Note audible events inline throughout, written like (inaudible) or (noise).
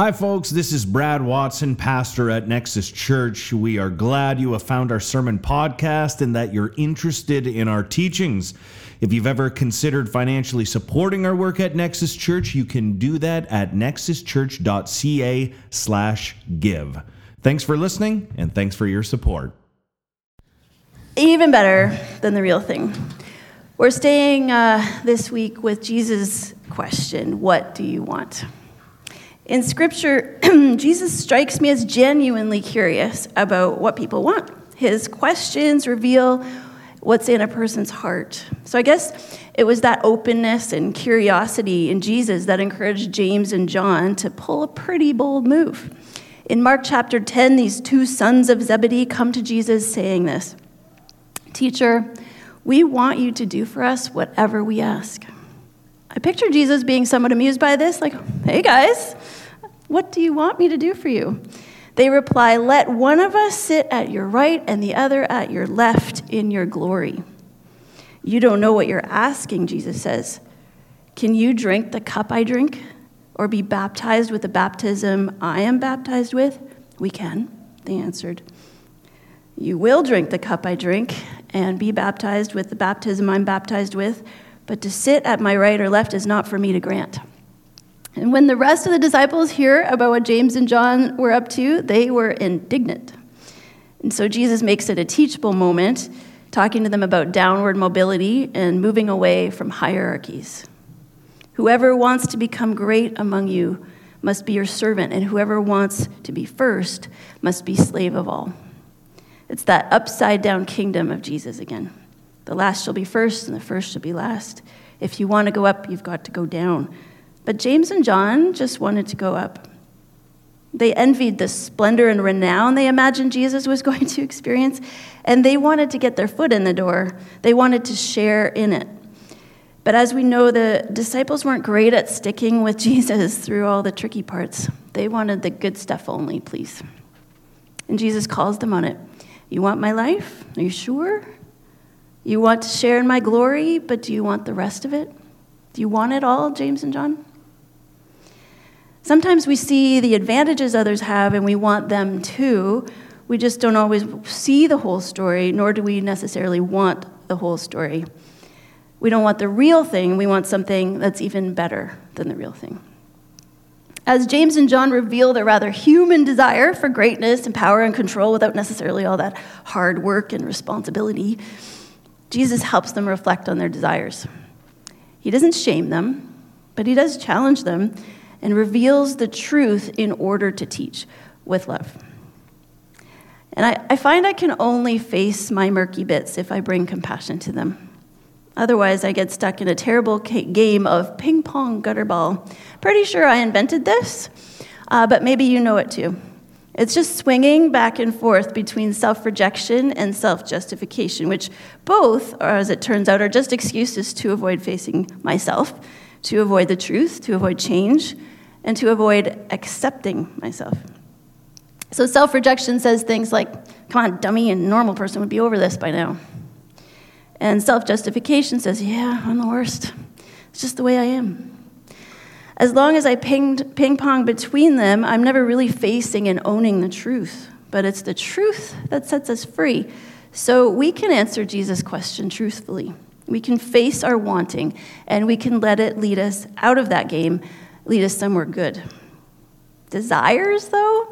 Hi, folks. This is Brad Watson, pastor at Nexus Church. We are glad you have found our sermon podcast and that you're interested in our teachings. If you've ever considered financially supporting our work at Nexus Church, you can do that at nexuschurch.ca/give. Thanks for listening and thanks for your support. Even better than the real thing. We're staying uh, this week with Jesus' question What do you want? In scripture, (clears throat) Jesus strikes me as genuinely curious about what people want. His questions reveal what's in a person's heart. So I guess it was that openness and curiosity in Jesus that encouraged James and John to pull a pretty bold move. In Mark chapter 10, these two sons of Zebedee come to Jesus saying this Teacher, we want you to do for us whatever we ask. I picture Jesus being somewhat amused by this, like, hey guys, what do you want me to do for you? They reply, Let one of us sit at your right and the other at your left in your glory. You don't know what you're asking, Jesus says. Can you drink the cup I drink or be baptized with the baptism I am baptized with? We can, they answered. You will drink the cup I drink and be baptized with the baptism I'm baptized with, but to sit at my right or left is not for me to grant. And when the rest of the disciples hear about what James and John were up to, they were indignant. And so Jesus makes it a teachable moment, talking to them about downward mobility and moving away from hierarchies. Whoever wants to become great among you must be your servant, and whoever wants to be first must be slave of all. It's that upside down kingdom of Jesus again. The last shall be first, and the first shall be last. If you want to go up, you've got to go down. But James and John just wanted to go up. They envied the splendor and renown they imagined Jesus was (laughs) going to experience, and they wanted to get their foot in the door. They wanted to share in it. But as we know, the disciples weren't great at sticking with (laughs) Jesus through all the tricky parts. They wanted the good stuff only, please. And Jesus calls them on it. You want my life? Are you sure? You want to share in my glory, but do you want the rest of it? Do you want it all, James and John? Sometimes we see the advantages others have and we want them too. We just don't always see the whole story, nor do we necessarily want the whole story. We don't want the real thing, we want something that's even better than the real thing. As James and John reveal their rather human desire for greatness and power and control without necessarily all that hard work and responsibility, Jesus helps them reflect on their desires. He doesn't shame them, but he does challenge them and reveals the truth in order to teach with love. And I, I find I can only face my murky bits if I bring compassion to them. Otherwise, I get stuck in a terrible game of ping pong gutter ball. Pretty sure I invented this, uh, but maybe you know it too. It's just swinging back and forth between self rejection and self justification, which both, or as it turns out, are just excuses to avoid facing myself, to avoid the truth, to avoid change, and to avoid accepting myself. So self rejection says things like, come on, dummy, a normal person would be over this by now. And self justification says, yeah, I'm the worst. It's just the way I am. As long as I ping pong between them, I'm never really facing and owning the truth. But it's the truth that sets us free. So we can answer Jesus' question truthfully. We can face our wanting, and we can let it lead us out of that game lead us somewhere good. Desires, though?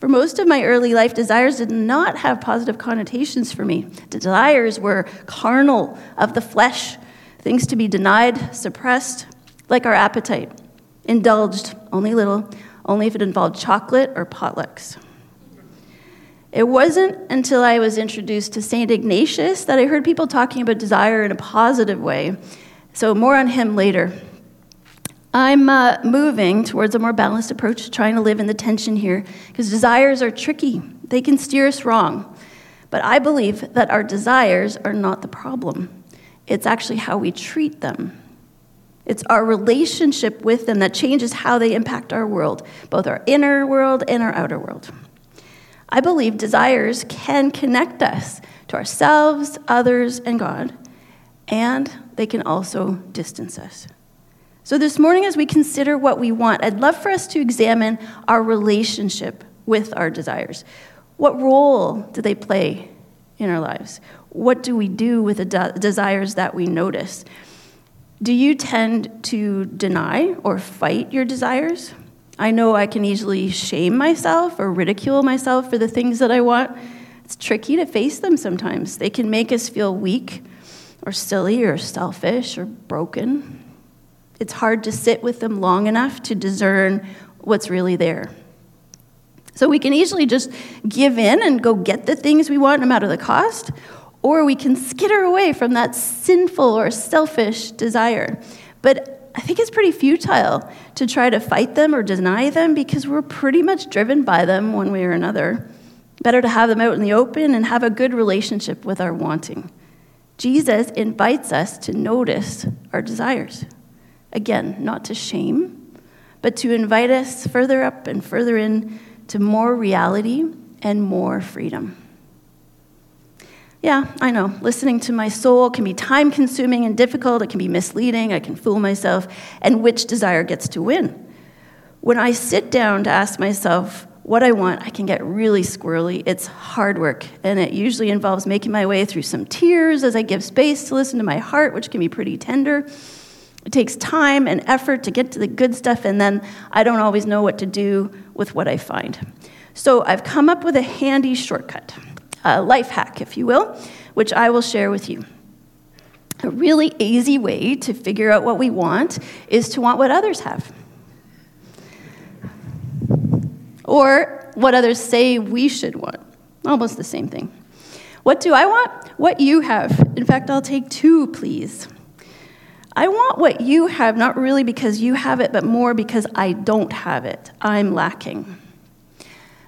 For most of my early life, desires did not have positive connotations for me. Desires were carnal, of the flesh, things to be denied, suppressed, like our appetite, indulged only little, only if it involved chocolate or potlucks. It wasn't until I was introduced to St. Ignatius that I heard people talking about desire in a positive way. So, more on him later. I'm uh, moving towards a more balanced approach, to trying to live in the tension here, because desires are tricky. They can steer us wrong. But I believe that our desires are not the problem, it's actually how we treat them. It's our relationship with them that changes how they impact our world, both our inner world and our outer world. I believe desires can connect us to ourselves, others, and God, and they can also distance us. So, this morning, as we consider what we want, I'd love for us to examine our relationship with our desires. What role do they play in our lives? What do we do with the de- desires that we notice? Do you tend to deny or fight your desires? I know I can easily shame myself or ridicule myself for the things that I want. It's tricky to face them sometimes. They can make us feel weak or silly or selfish or broken. It's hard to sit with them long enough to discern what's really there. So we can easily just give in and go get the things we want no matter the cost, or we can skitter away from that sinful or selfish desire. But I think it's pretty futile to try to fight them or deny them because we're pretty much driven by them one way or another. Better to have them out in the open and have a good relationship with our wanting. Jesus invites us to notice our desires. Again, not to shame, but to invite us further up and further in to more reality and more freedom. Yeah, I know. Listening to my soul can be time consuming and difficult. It can be misleading. I can fool myself. And which desire gets to win? When I sit down to ask myself what I want, I can get really squirrely. It's hard work, and it usually involves making my way through some tears as I give space to listen to my heart, which can be pretty tender. It takes time and effort to get to the good stuff, and then I don't always know what to do with what I find. So I've come up with a handy shortcut a life hack, if you will, which I will share with you. A really easy way to figure out what we want is to want what others have. Or what others say we should want. Almost the same thing. What do I want? What you have. In fact, I'll take two, please. I want what you have, not really because you have it, but more because I don't have it. I'm lacking.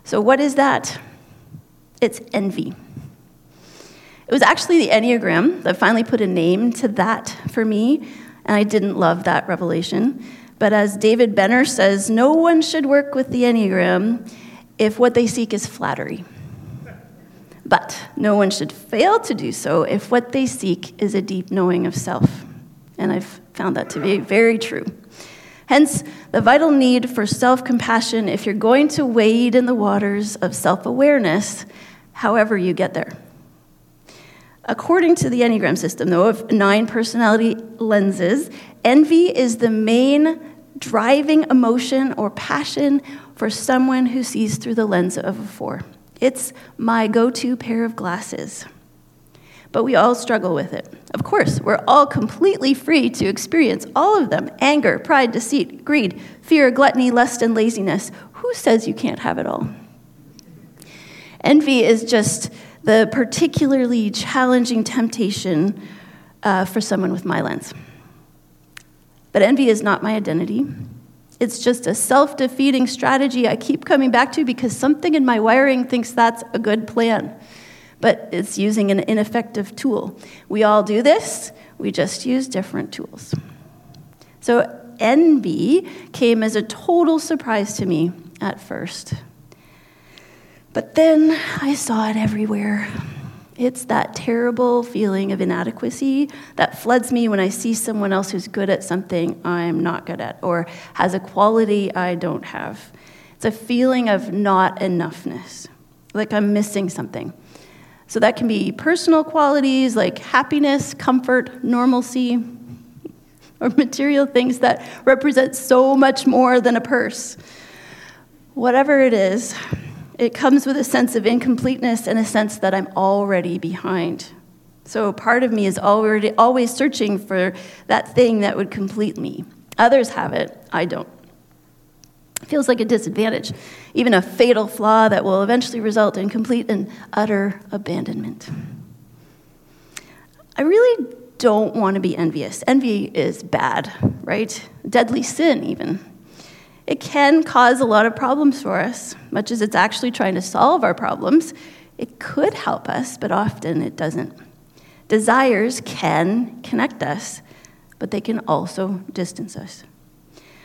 So, what is that? It's envy. It was actually the Enneagram that finally put a name to that for me, and I didn't love that revelation. But as David Benner says, no one should work with the Enneagram if what they seek is flattery. But no one should fail to do so if what they seek is a deep knowing of self. And I've found that to be very true. Hence, the vital need for self compassion if you're going to wade in the waters of self awareness however you get there. According to the Enneagram system, though, of nine personality lenses, envy is the main driving emotion or passion for someone who sees through the lens of a four. It's my go to pair of glasses. But we all struggle with it. Of course, we're all completely free to experience all of them anger, pride, deceit, greed, fear, gluttony, lust, and laziness. Who says you can't have it all? Envy is just the particularly challenging temptation uh, for someone with my lens. But envy is not my identity. It's just a self defeating strategy I keep coming back to because something in my wiring thinks that's a good plan. But it's using an ineffective tool. We all do this, we just use different tools. So, envy came as a total surprise to me at first. But then I saw it everywhere. It's that terrible feeling of inadequacy that floods me when I see someone else who's good at something I'm not good at or has a quality I don't have. It's a feeling of not enoughness, like I'm missing something. So that can be personal qualities like happiness, comfort, normalcy, or material things that represent so much more than a purse. Whatever it is, it comes with a sense of incompleteness and a sense that I'm already behind. So part of me is already always searching for that thing that would complete me. Others have it, I don't. It feels like a disadvantage, even a fatal flaw that will eventually result in complete and utter abandonment. I really don't want to be envious. Envy is bad, right? Deadly sin, even. It can cause a lot of problems for us, much as it's actually trying to solve our problems. It could help us, but often it doesn't. Desires can connect us, but they can also distance us.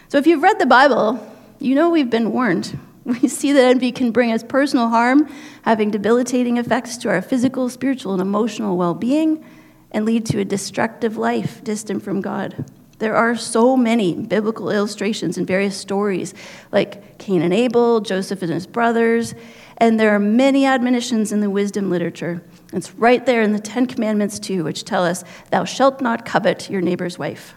So if you've read the Bible, you know we've been warned. (laughs) We see that envy can bring us personal harm, having debilitating effects to our physical, spiritual, and emotional well being, and lead to a destructive life distant from God. There are so many biblical illustrations and various stories, like Cain and Abel, Joseph and his brothers, and there are many admonitions in the wisdom literature. It's right there in the Ten Commandments, too, which tell us, Thou shalt not covet your neighbor's wife.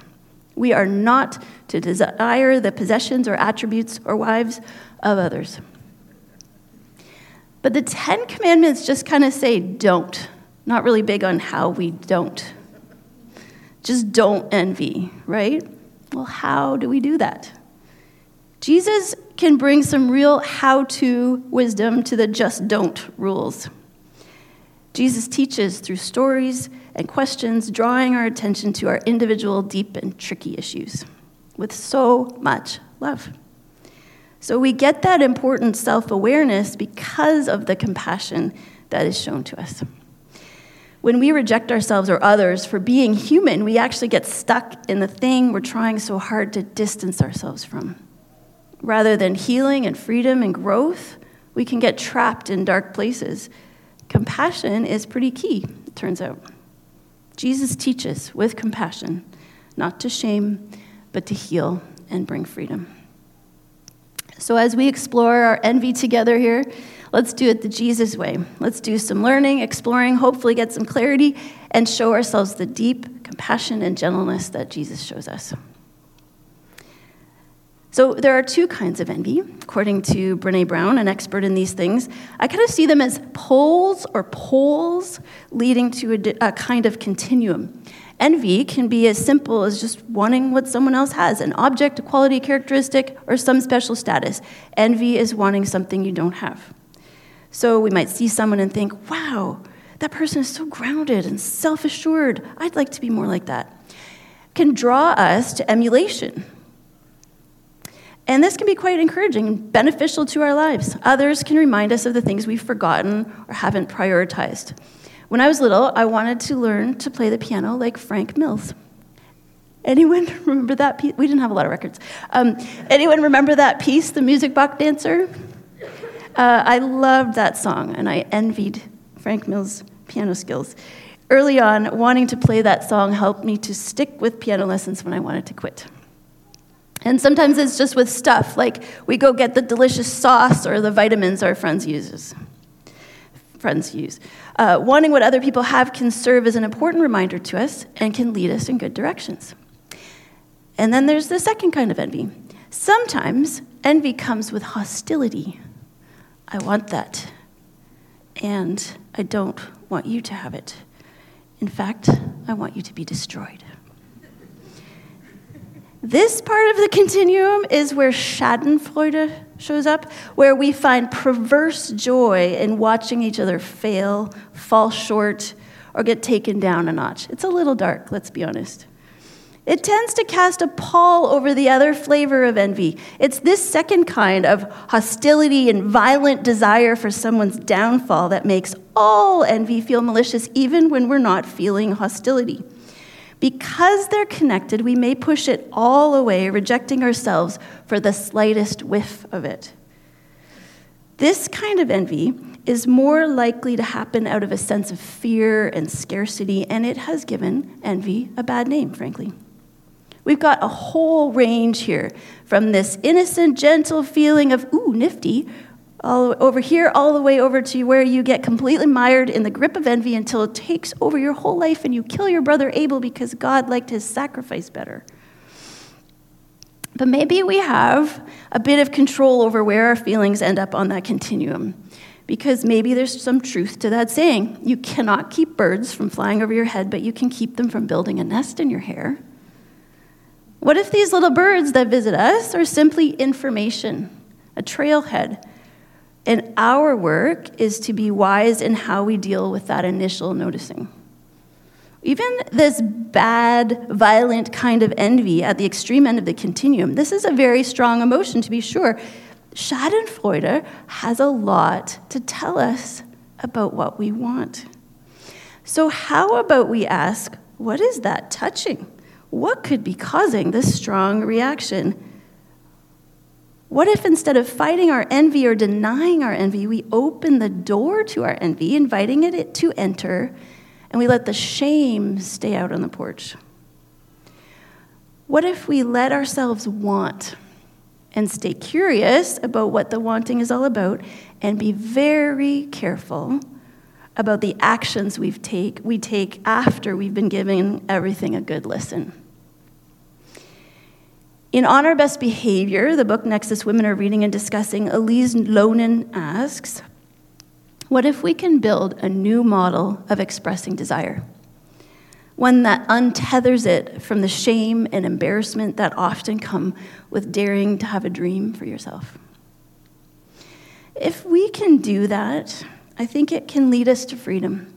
We are not to desire the possessions or attributes or wives of others. But the Ten Commandments just kind of say don't, not really big on how we don't. Just don't envy, right? Well, how do we do that? Jesus can bring some real how to wisdom to the just don't rules. Jesus teaches through stories and questions, drawing our attention to our individual deep and tricky issues with so much love. So we get that important self awareness because of the compassion that is shown to us. When we reject ourselves or others for being human, we actually get stuck in the thing we're trying so hard to distance ourselves from. Rather than healing and freedom and growth, we can get trapped in dark places. Compassion is pretty key, it turns out. Jesus teaches with compassion, not to shame, but to heal and bring freedom. So, as we explore our envy together here, let's do it the Jesus way. Let's do some learning, exploring, hopefully get some clarity, and show ourselves the deep compassion and gentleness that Jesus shows us. So, there are two kinds of envy, according to Brene Brown, an expert in these things. I kind of see them as poles or poles leading to a, a kind of continuum. Envy can be as simple as just wanting what someone else has an object, a quality, a characteristic, or some special status. Envy is wanting something you don't have. So we might see someone and think, wow, that person is so grounded and self assured. I'd like to be more like that. Can draw us to emulation. And this can be quite encouraging and beneficial to our lives. Others can remind us of the things we've forgotten or haven't prioritized. When I was little, I wanted to learn to play the piano like Frank Mills. Anyone (laughs) remember that piece? We didn't have a lot of records. Um, anyone remember that piece, The Music Box Dancer? Uh, I loved that song, and I envied Frank Mills' piano skills. Early on, wanting to play that song helped me to stick with piano lessons when I wanted to quit. And sometimes it's just with stuff, like we go get the delicious sauce or the vitamins our friends uses. Friends use. Uh, wanting what other people have can serve as an important reminder to us and can lead us in good directions. And then there's the second kind of envy. Sometimes envy comes with hostility. I want that, and I don't want you to have it. In fact, I want you to be destroyed. This part of the continuum is where Schadenfreude shows up, where we find perverse joy in watching each other fail, fall short, or get taken down a notch. It's a little dark, let's be honest. It tends to cast a pall over the other flavor of envy. It's this second kind of hostility and violent desire for someone's downfall that makes all envy feel malicious, even when we're not feeling hostility. Because they're connected, we may push it all away, rejecting ourselves for the slightest whiff of it. This kind of envy is more likely to happen out of a sense of fear and scarcity, and it has given envy a bad name, frankly. We've got a whole range here from this innocent, gentle feeling of, ooh, nifty, all over here, all the way over to where you get completely mired in the grip of envy until it takes over your whole life and you kill your brother Abel because God liked his sacrifice better. But maybe we have a bit of control over where our feelings end up on that continuum. Because maybe there's some truth to that saying. You cannot keep birds from flying over your head, but you can keep them from building a nest in your hair. What if these little birds that visit us are simply information, a trailhead and our work is to be wise in how we deal with that initial noticing. Even this bad, violent kind of envy at the extreme end of the continuum, this is a very strong emotion to be sure. Schadenfreude has a lot to tell us about what we want. So, how about we ask, what is that touching? What could be causing this strong reaction? What if instead of fighting our envy or denying our envy, we open the door to our envy, inviting it to enter, and we let the shame stay out on the porch? What if we let ourselves want and stay curious about what the wanting is all about and be very careful about the actions we take, we take after we've been giving everything a good listen? In On Our Best Behavior, the book Nexus Women are reading and discussing, Elise Loehnen asks, What if we can build a new model of expressing desire? One that untethers it from the shame and embarrassment that often come with daring to have a dream for yourself. If we can do that, I think it can lead us to freedom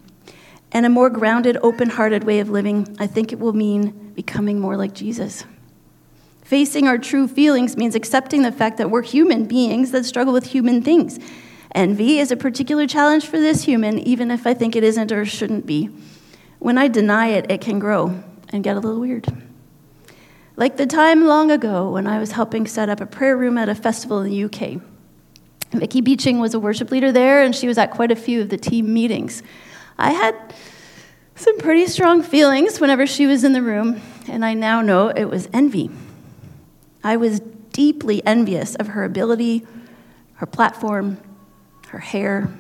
and a more grounded, open hearted way of living. I think it will mean becoming more like Jesus. Facing our true feelings means accepting the fact that we're human beings that struggle with human things. Envy is a particular challenge for this human, even if I think it isn't or shouldn't be. When I deny it, it can grow and get a little weird. Like the time long ago when I was helping set up a prayer room at a festival in the UK. Vicky Beeching was a worship leader there, and she was at quite a few of the team meetings. I had some pretty strong feelings whenever she was in the room, and I now know it was envy. I was deeply envious of her ability, her platform, her hair.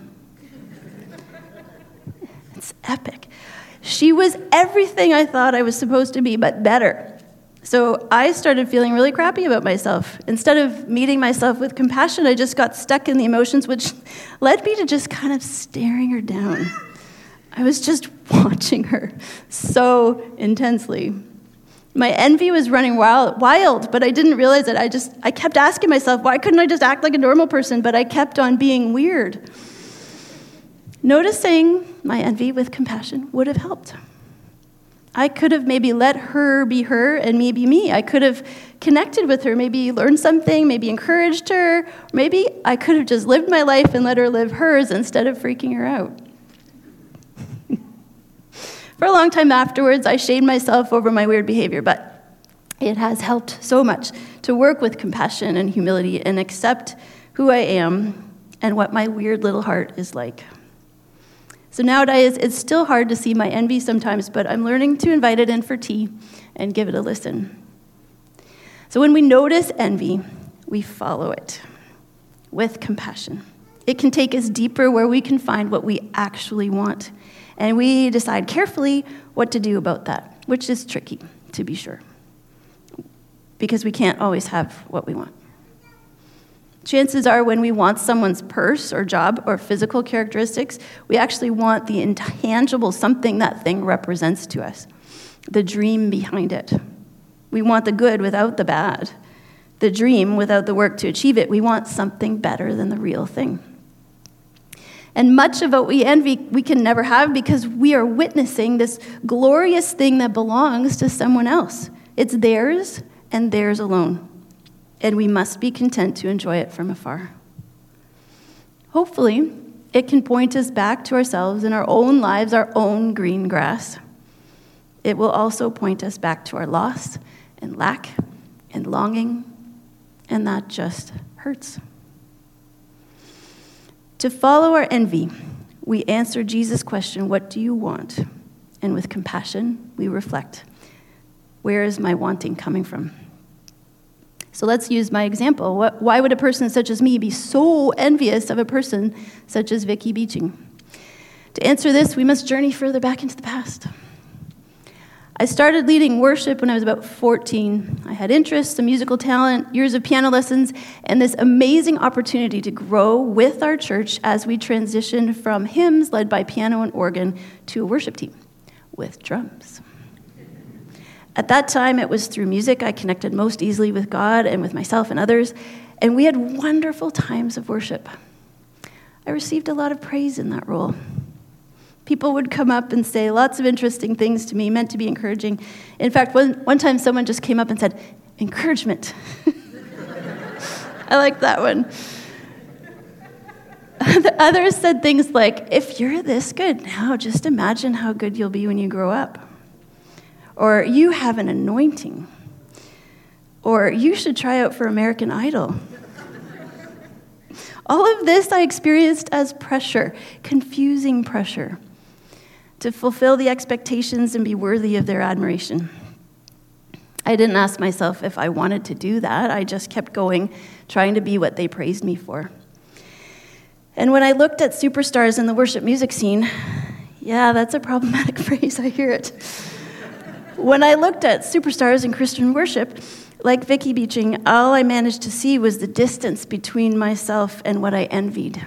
it's epic. She was everything I thought I was supposed to be, but better. So I started feeling really crappy about myself. Instead of meeting myself with compassion, I just got stuck in the emotions, which led me to just kind of staring her down. I was just (laughs) watching her so intensely. My envy was running wild, wild, but I didn't realize it. I just I kept asking myself, why couldn't I just act like a normal person? But I kept on being weird. Noticing my envy with compassion would have helped. I could have maybe let her be her and me be me. I could have connected with her, maybe learned something, maybe encouraged her. Maybe I could have just lived my life and let her live hers instead of freaking her out. For a long time afterwards, I shamed myself over my weird behavior, but it has helped so much to work with compassion and humility and accept who I am and what my weird little heart is like. So nowadays, it's still hard to see my envy sometimes, but I'm learning to invite it in for tea and give it a listen. So when we notice envy, we follow it with compassion. It can take us deeper where we can find what we actually want and we decide carefully what to do about that, which is tricky, to be sure, because we can't always have what we want. Chances are, when we want someone's purse or job or physical characteristics, we actually want the intangible something that thing represents to us, the dream behind it. We want the good without the bad, the dream without the work to achieve it. We want something better than the real thing. And much of what we envy, we can never have because we are witnessing this glorious thing that belongs to someone else. It's theirs and theirs alone. And we must be content to enjoy it from afar. Hopefully, it can point us back to ourselves and our own lives, our own green grass. It will also point us back to our loss and lack and longing, and that just hurts. To follow our envy, we answer Jesus' question, What do you want? And with compassion, we reflect, Where is my wanting coming from? So let's use my example. why would a person such as me be so envious of a person such as Vicky Beeching? To answer this, we must journey further back into the past. I started leading worship when I was about 14. I had interests, some musical talent, years of piano lessons, and this amazing opportunity to grow with our church as we transitioned from hymns led by piano and organ to a worship team with drums. At that time, it was through music I connected most easily with God and with myself and others, and we had wonderful times of worship. I received a lot of praise in that role. People would come up and say lots of interesting things to me, meant to be encouraging. In fact, one, one time someone just came up and said, Encouragement. (laughs) I like that one. the others said things like, If you're this good now, just imagine how good you'll be when you grow up. Or, You have an anointing. Or, You should try out for American Idol. All of this I experienced as pressure, confusing pressure to fulfill the expectations and be worthy of their admiration. I didn't ask myself if I wanted to do that. I just kept going, trying to be what they praised me for. And when I looked at superstars in the worship music scene, yeah, that's a problematic (laughs) phrase, I hear it. when I looked at superstars in Christian worship, like Vicky Beeching, all I managed to see was the distance between myself and what I envied,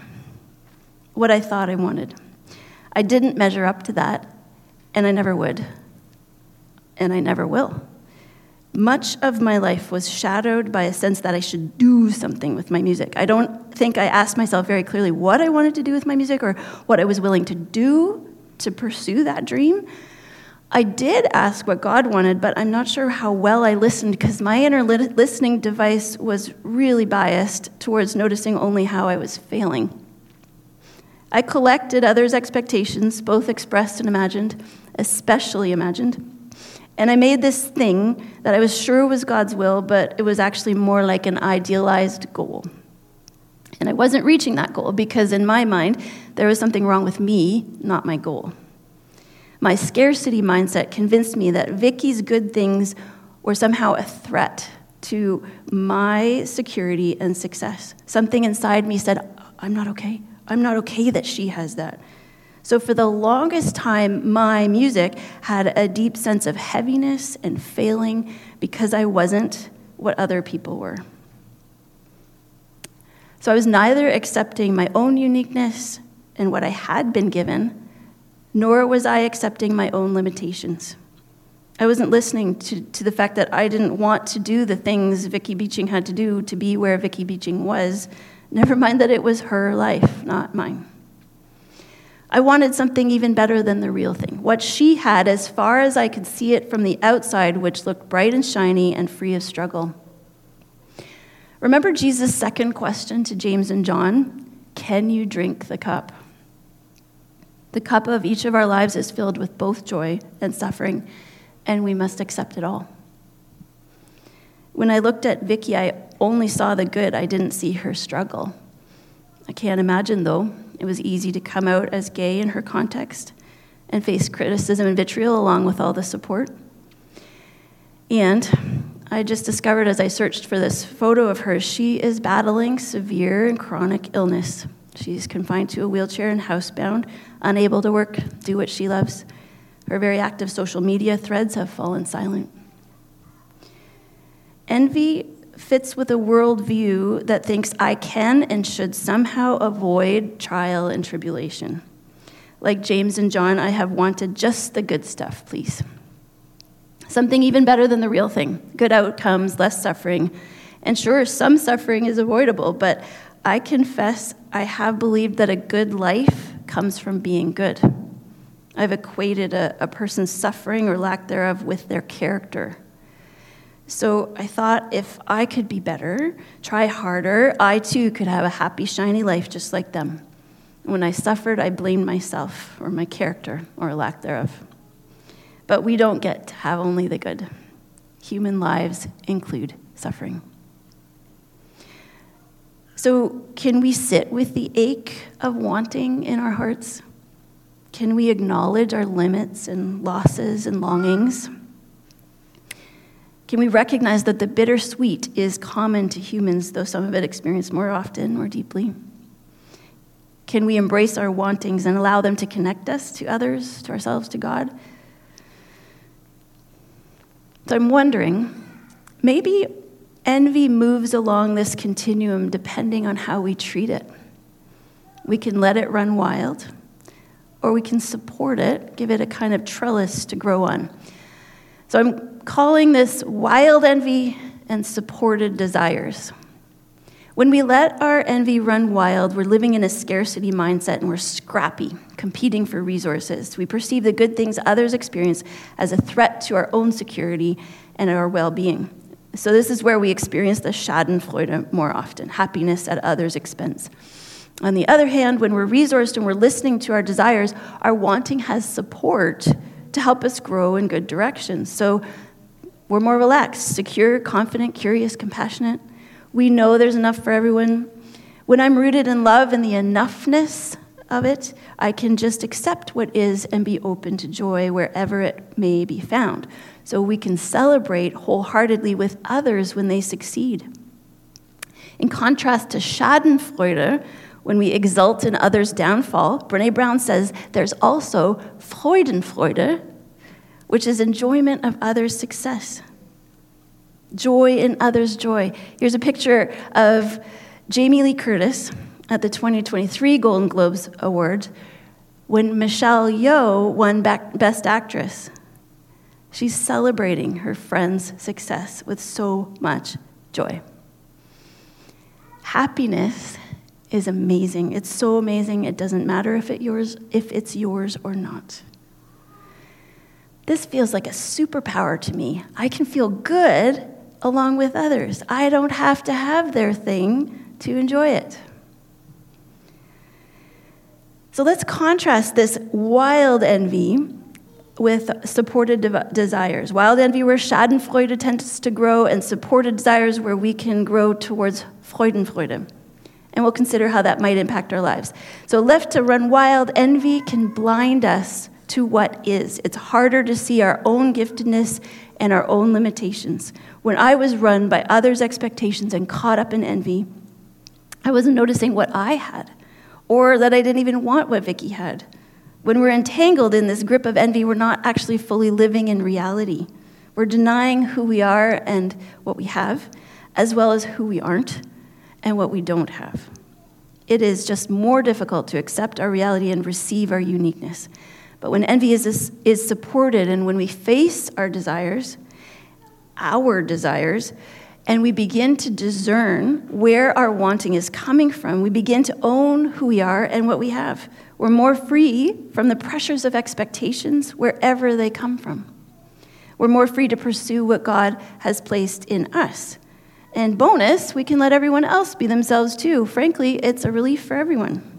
what I thought I wanted. I didn't measure up to that, and I never would, and I never will. Much of my life was shadowed by a sense that I should do something with my music. I don't think I asked myself very clearly what I wanted to do with my music or what I was willing to do to pursue that dream. I did ask what God wanted, but I'm not sure how well I listened because my inner listening device was really biased towards noticing only how I was failing. I collected others' expectations, both expressed and imagined, especially imagined. And I made this thing that I was sure was God's will, but it was actually more like an idealized goal. And I wasn't reaching that goal because, in my mind, there was something wrong with me, not my goal. My scarcity mindset convinced me that Vicky's good things were somehow a threat to my security and success. Something inside me said, I'm not okay. I'm not okay that she has that. So, for the longest time, my music had a deep sense of heaviness and failing because I wasn't what other people were. So, I was neither accepting my own uniqueness and what I had been given, nor was I accepting my own limitations. I wasn't listening to, to the fact that I didn't want to do the things Vicky Beeching had to do to be where Vicky Beeching was, never mind that it was her life, not mine. I wanted something even better than the real thing. What she had, as far as I could see it from the outside, which looked bright and shiny and free of struggle. Remember Jesus' second question to James and John Can you drink the cup? The cup of each of our lives is filled with both joy and suffering, and we must accept it all. When I looked at Vicky, I only saw the good, I didn't see her struggle. I can't imagine, though, it was easy to come out as gay in her context and face criticism and vitriol along with all the support. And I just discovered as I searched for this photo of her, she is battling severe and chronic illness. She's confined to a wheelchair and housebound, unable to work, do what she loves. Her very active social media threads have fallen silent. Envy fits with a worldview that thinks I can and should somehow avoid trial and tribulation. Like James and John, I have wanted just the good stuff, please. Something even better than the real thing good outcomes, less suffering. And sure, some suffering is avoidable, but I confess I have believed that a good life comes from being good. I've equated a, a person's suffering or lack thereof with their character. So I thought if I could be better, try harder, I too could have a happy, shiny life just like them. When I suffered, I blamed myself or my character or lack thereof. But we don't get to have only the good. Human lives include suffering. So, can we sit with the ache of wanting in our hearts? Can we acknowledge our limits and losses and longings? Can we recognize that the bittersweet is common to humans, though some of it experienced more often, more deeply? Can we embrace our wantings and allow them to connect us to others, to ourselves, to God? So I'm wondering maybe envy moves along this continuum depending on how we treat it. We can let it run wild, or we can support it, give it a kind of trellis to grow on. So I'm calling this wild envy and supported desires. When we let our envy run wild, we're living in a scarcity mindset and we're scrappy, competing for resources. We perceive the good things others experience as a threat to our own security and our well being. So, this is where we experience the Schadenfreude more often happiness at others' expense. On the other hand, when we're resourced and we're listening to our desires, our wanting has support to help us grow in good directions. So we're more relaxed, secure, confident, curious, compassionate. We know there's enough for everyone. When I'm rooted in love and the enoughness of it, I can just accept what is and be open to joy wherever it may be found. so we can celebrate wholeheartedly with others when they succeed. In contrast to Schadenfreude, when we exult in others' downfall, Brene Brown says there's also Freudenfreude, which is enjoyment of others' success. Joy in others' joy. Here's a picture of Jamie Lee Curtis at the 2023 Golden Globes Award when Michelle Yeoh won Best Actress. She's celebrating her friend's success with so much joy. Happiness is amazing. It's so amazing, it doesn't matter if, it yours, if it's yours or not. This feels like a superpower to me. I can feel good along with others. I don't have to have their thing to enjoy it. So let's contrast this wild envy with supported de- desires. Wild envy, where Schadenfreude tends to grow, and supported desires, where we can grow towards Freudenfreude. And we'll consider how that might impact our lives. So, left to run wild, envy can blind us to what is. It's harder to see our own giftedness and our own limitations. When I was run by others' expectations and caught up in envy, I wasn't noticing what I had, or that I didn't even want what Vicky had. When we're entangled in this grip of envy, we're not actually fully living in reality. We're denying who we are and what we have, as well as who we aren't and what we don't have. It is just more difficult to accept our reality and receive our uniqueness. But when envy is, is supported and when we face our desires, our desires, and we begin to discern where our wanting is coming from, we begin to own who we are and what we have. We're more free from the pressures of expectations wherever they come from. We're more free to pursue what God has placed in us. And bonus, we can let everyone else be themselves too. Frankly, it's a relief for everyone.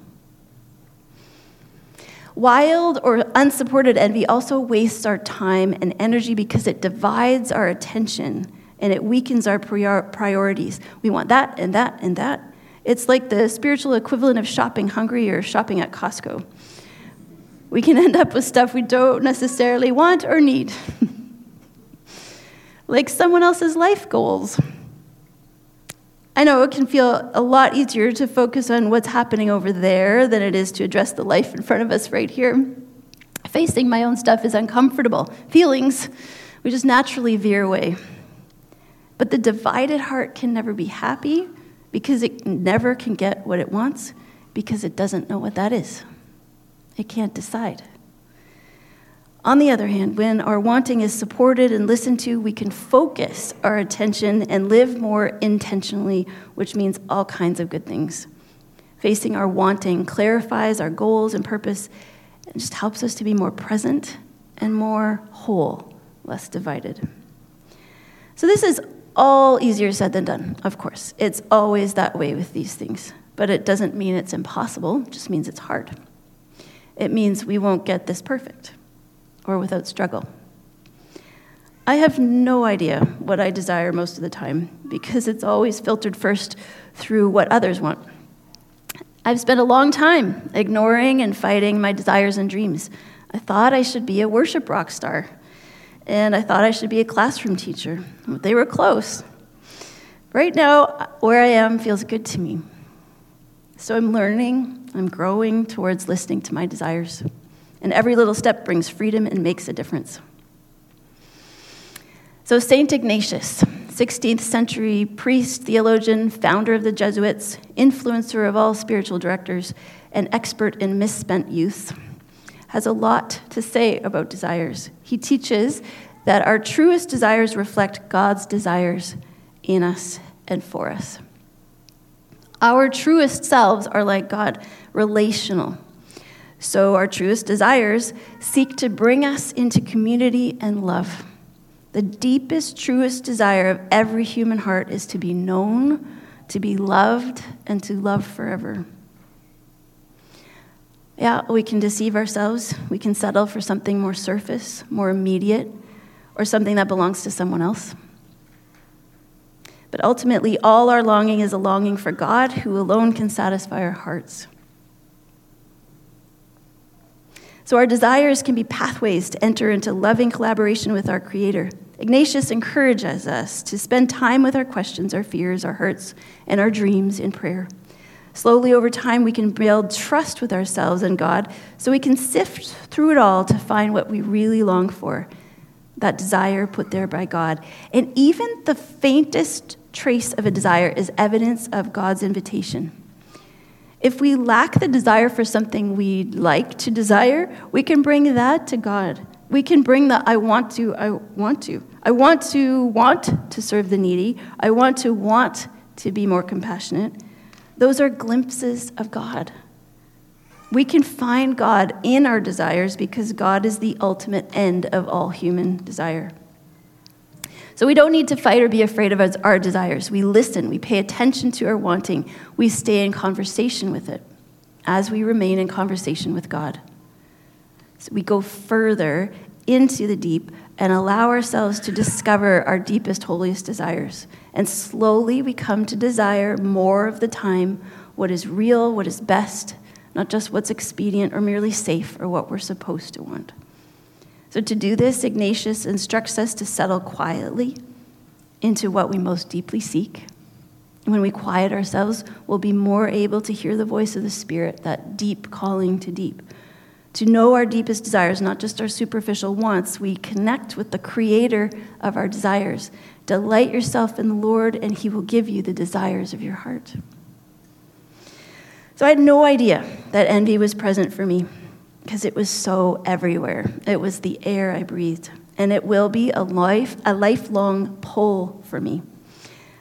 Wild or unsupported envy also wastes our time and energy because it divides our attention and it weakens our priorities. We want that and that and that. It's like the spiritual equivalent of shopping hungry or shopping at Costco. We can end up with stuff we don't necessarily want or need, (laughs) like someone else's life goals I know it can feel a lot easier to focus on what's happening over there than it is to address the life in front of us right here. Facing my own stuff is uncomfortable. Feelings, we just naturally veer away. But the divided heart can never be happy because it never can get what it wants because it doesn't know what that is. It can't decide. On the other hand, when our wanting is supported and listened to, we can focus our attention and live more intentionally, which means all kinds of good things. Facing our wanting clarifies our goals and purpose and just helps us to be more present and more whole, less divided. So, this is all easier said than done, of course. It's always that way with these things. But it doesn't mean it's impossible, it just means it's hard. It means we won't get this perfect or without struggle. I have no idea what I desire most of the time because it's always filtered first through what others want. I've spent a long time ignoring and fighting my desires and dreams. I thought I should be a worship rock star, and I thought I should be a classroom teacher. They were close. Right now, where I am feels good to me. So I'm learning, I'm growing towards listening to my desires and every little step brings freedom and makes a difference. So, St. Ignatius, 16th century priest, theologian, founder of the Jesuits, influencer of all spiritual directors, and expert in misspent youth, has a lot to say about desires. He teaches that our truest desires reflect God's desires in us and for us. Our truest selves are like God, relational so, our truest desires seek to bring us into community and love. The deepest, truest desire of every human heart is to be known, to be loved, and to love forever. Yeah, we can deceive ourselves. We can settle for something more surface, more immediate, or something that belongs to someone else. But ultimately, all our longing is a longing for God who alone can satisfy our hearts. So our desires can be pathways to enter into loving collaboration with our Creator. Ignatius encourages us to spend time with our questions, our fears, our hurts, and our dreams in prayer. Slowly over time, we can build trust with ourselves and God so we can sift through it all to find what we really long for that desire put there by God. And even the faintest trace of a desire is evidence of God's invitation. If we lack the desire for something we'd like to desire, we can bring that to God. We can bring the I want to, I want to. I want to want to serve the needy. I want to want to be more compassionate. Those are glimpses of God. We can find God in our desires because God is the ultimate end of all human desire. So we don't need to fight or be afraid of our desires. We listen, we pay attention to our wanting, we stay in conversation with it as we remain in conversation with God. So we go further into the deep and allow ourselves to discover our deepest, holiest desires. And slowly we come to desire more of the time what is real, what is best, not just what's expedient or merely safe or what we're supposed to want. So, to do this, Ignatius instructs us to settle quietly into what we most deeply seek. When we quiet ourselves, we'll be more able to hear the voice of the Spirit, that deep calling to deep to know our deepest desires, not just our superficial wants. We connect with the creator of our desires. Delight yourself in the Lord, and he will give you the desires of your heart. So I had no idea that envy was present for me because it was so everywhere. It was the air I breathed, and it will be a life a lifelong pull for me.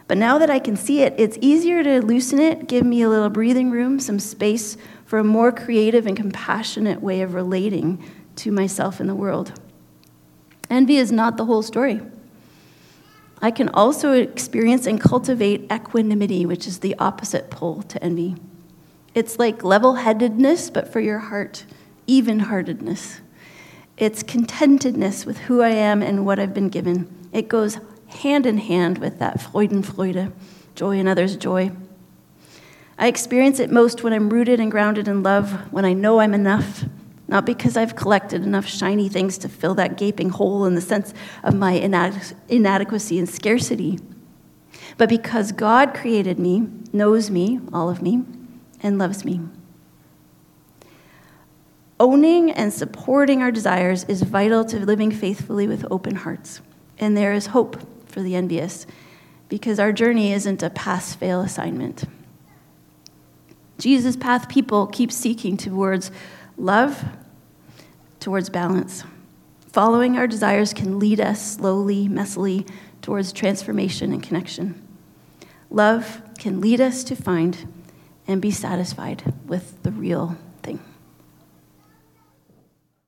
But now that I can see it, it's easier to loosen it, give me a little breathing room, some space for a more creative and compassionate way of relating to myself and the world. Envy is not the whole story. I can also experience and cultivate equanimity, which is the opposite pole to envy. It's like level headedness, but for your heart, even heartedness. It's contentedness with who I am and what I've been given. It goes hand in hand with that Freudenfreude, joy in others' joy. I experience it most when I'm rooted and grounded in love, when I know I'm enough, not because I've collected enough shiny things to fill that gaping hole in the sense of my inadequacy and scarcity, but because God created me, knows me, all of me, and loves me. Owning and supporting our desires is vital to living faithfully with open hearts. And there is hope for the envious because our journey isn't a pass fail assignment. Jesus' path people keep seeking towards love, towards balance. Following our desires can lead us slowly, messily, towards transformation and connection. Love can lead us to find and be satisfied with the real.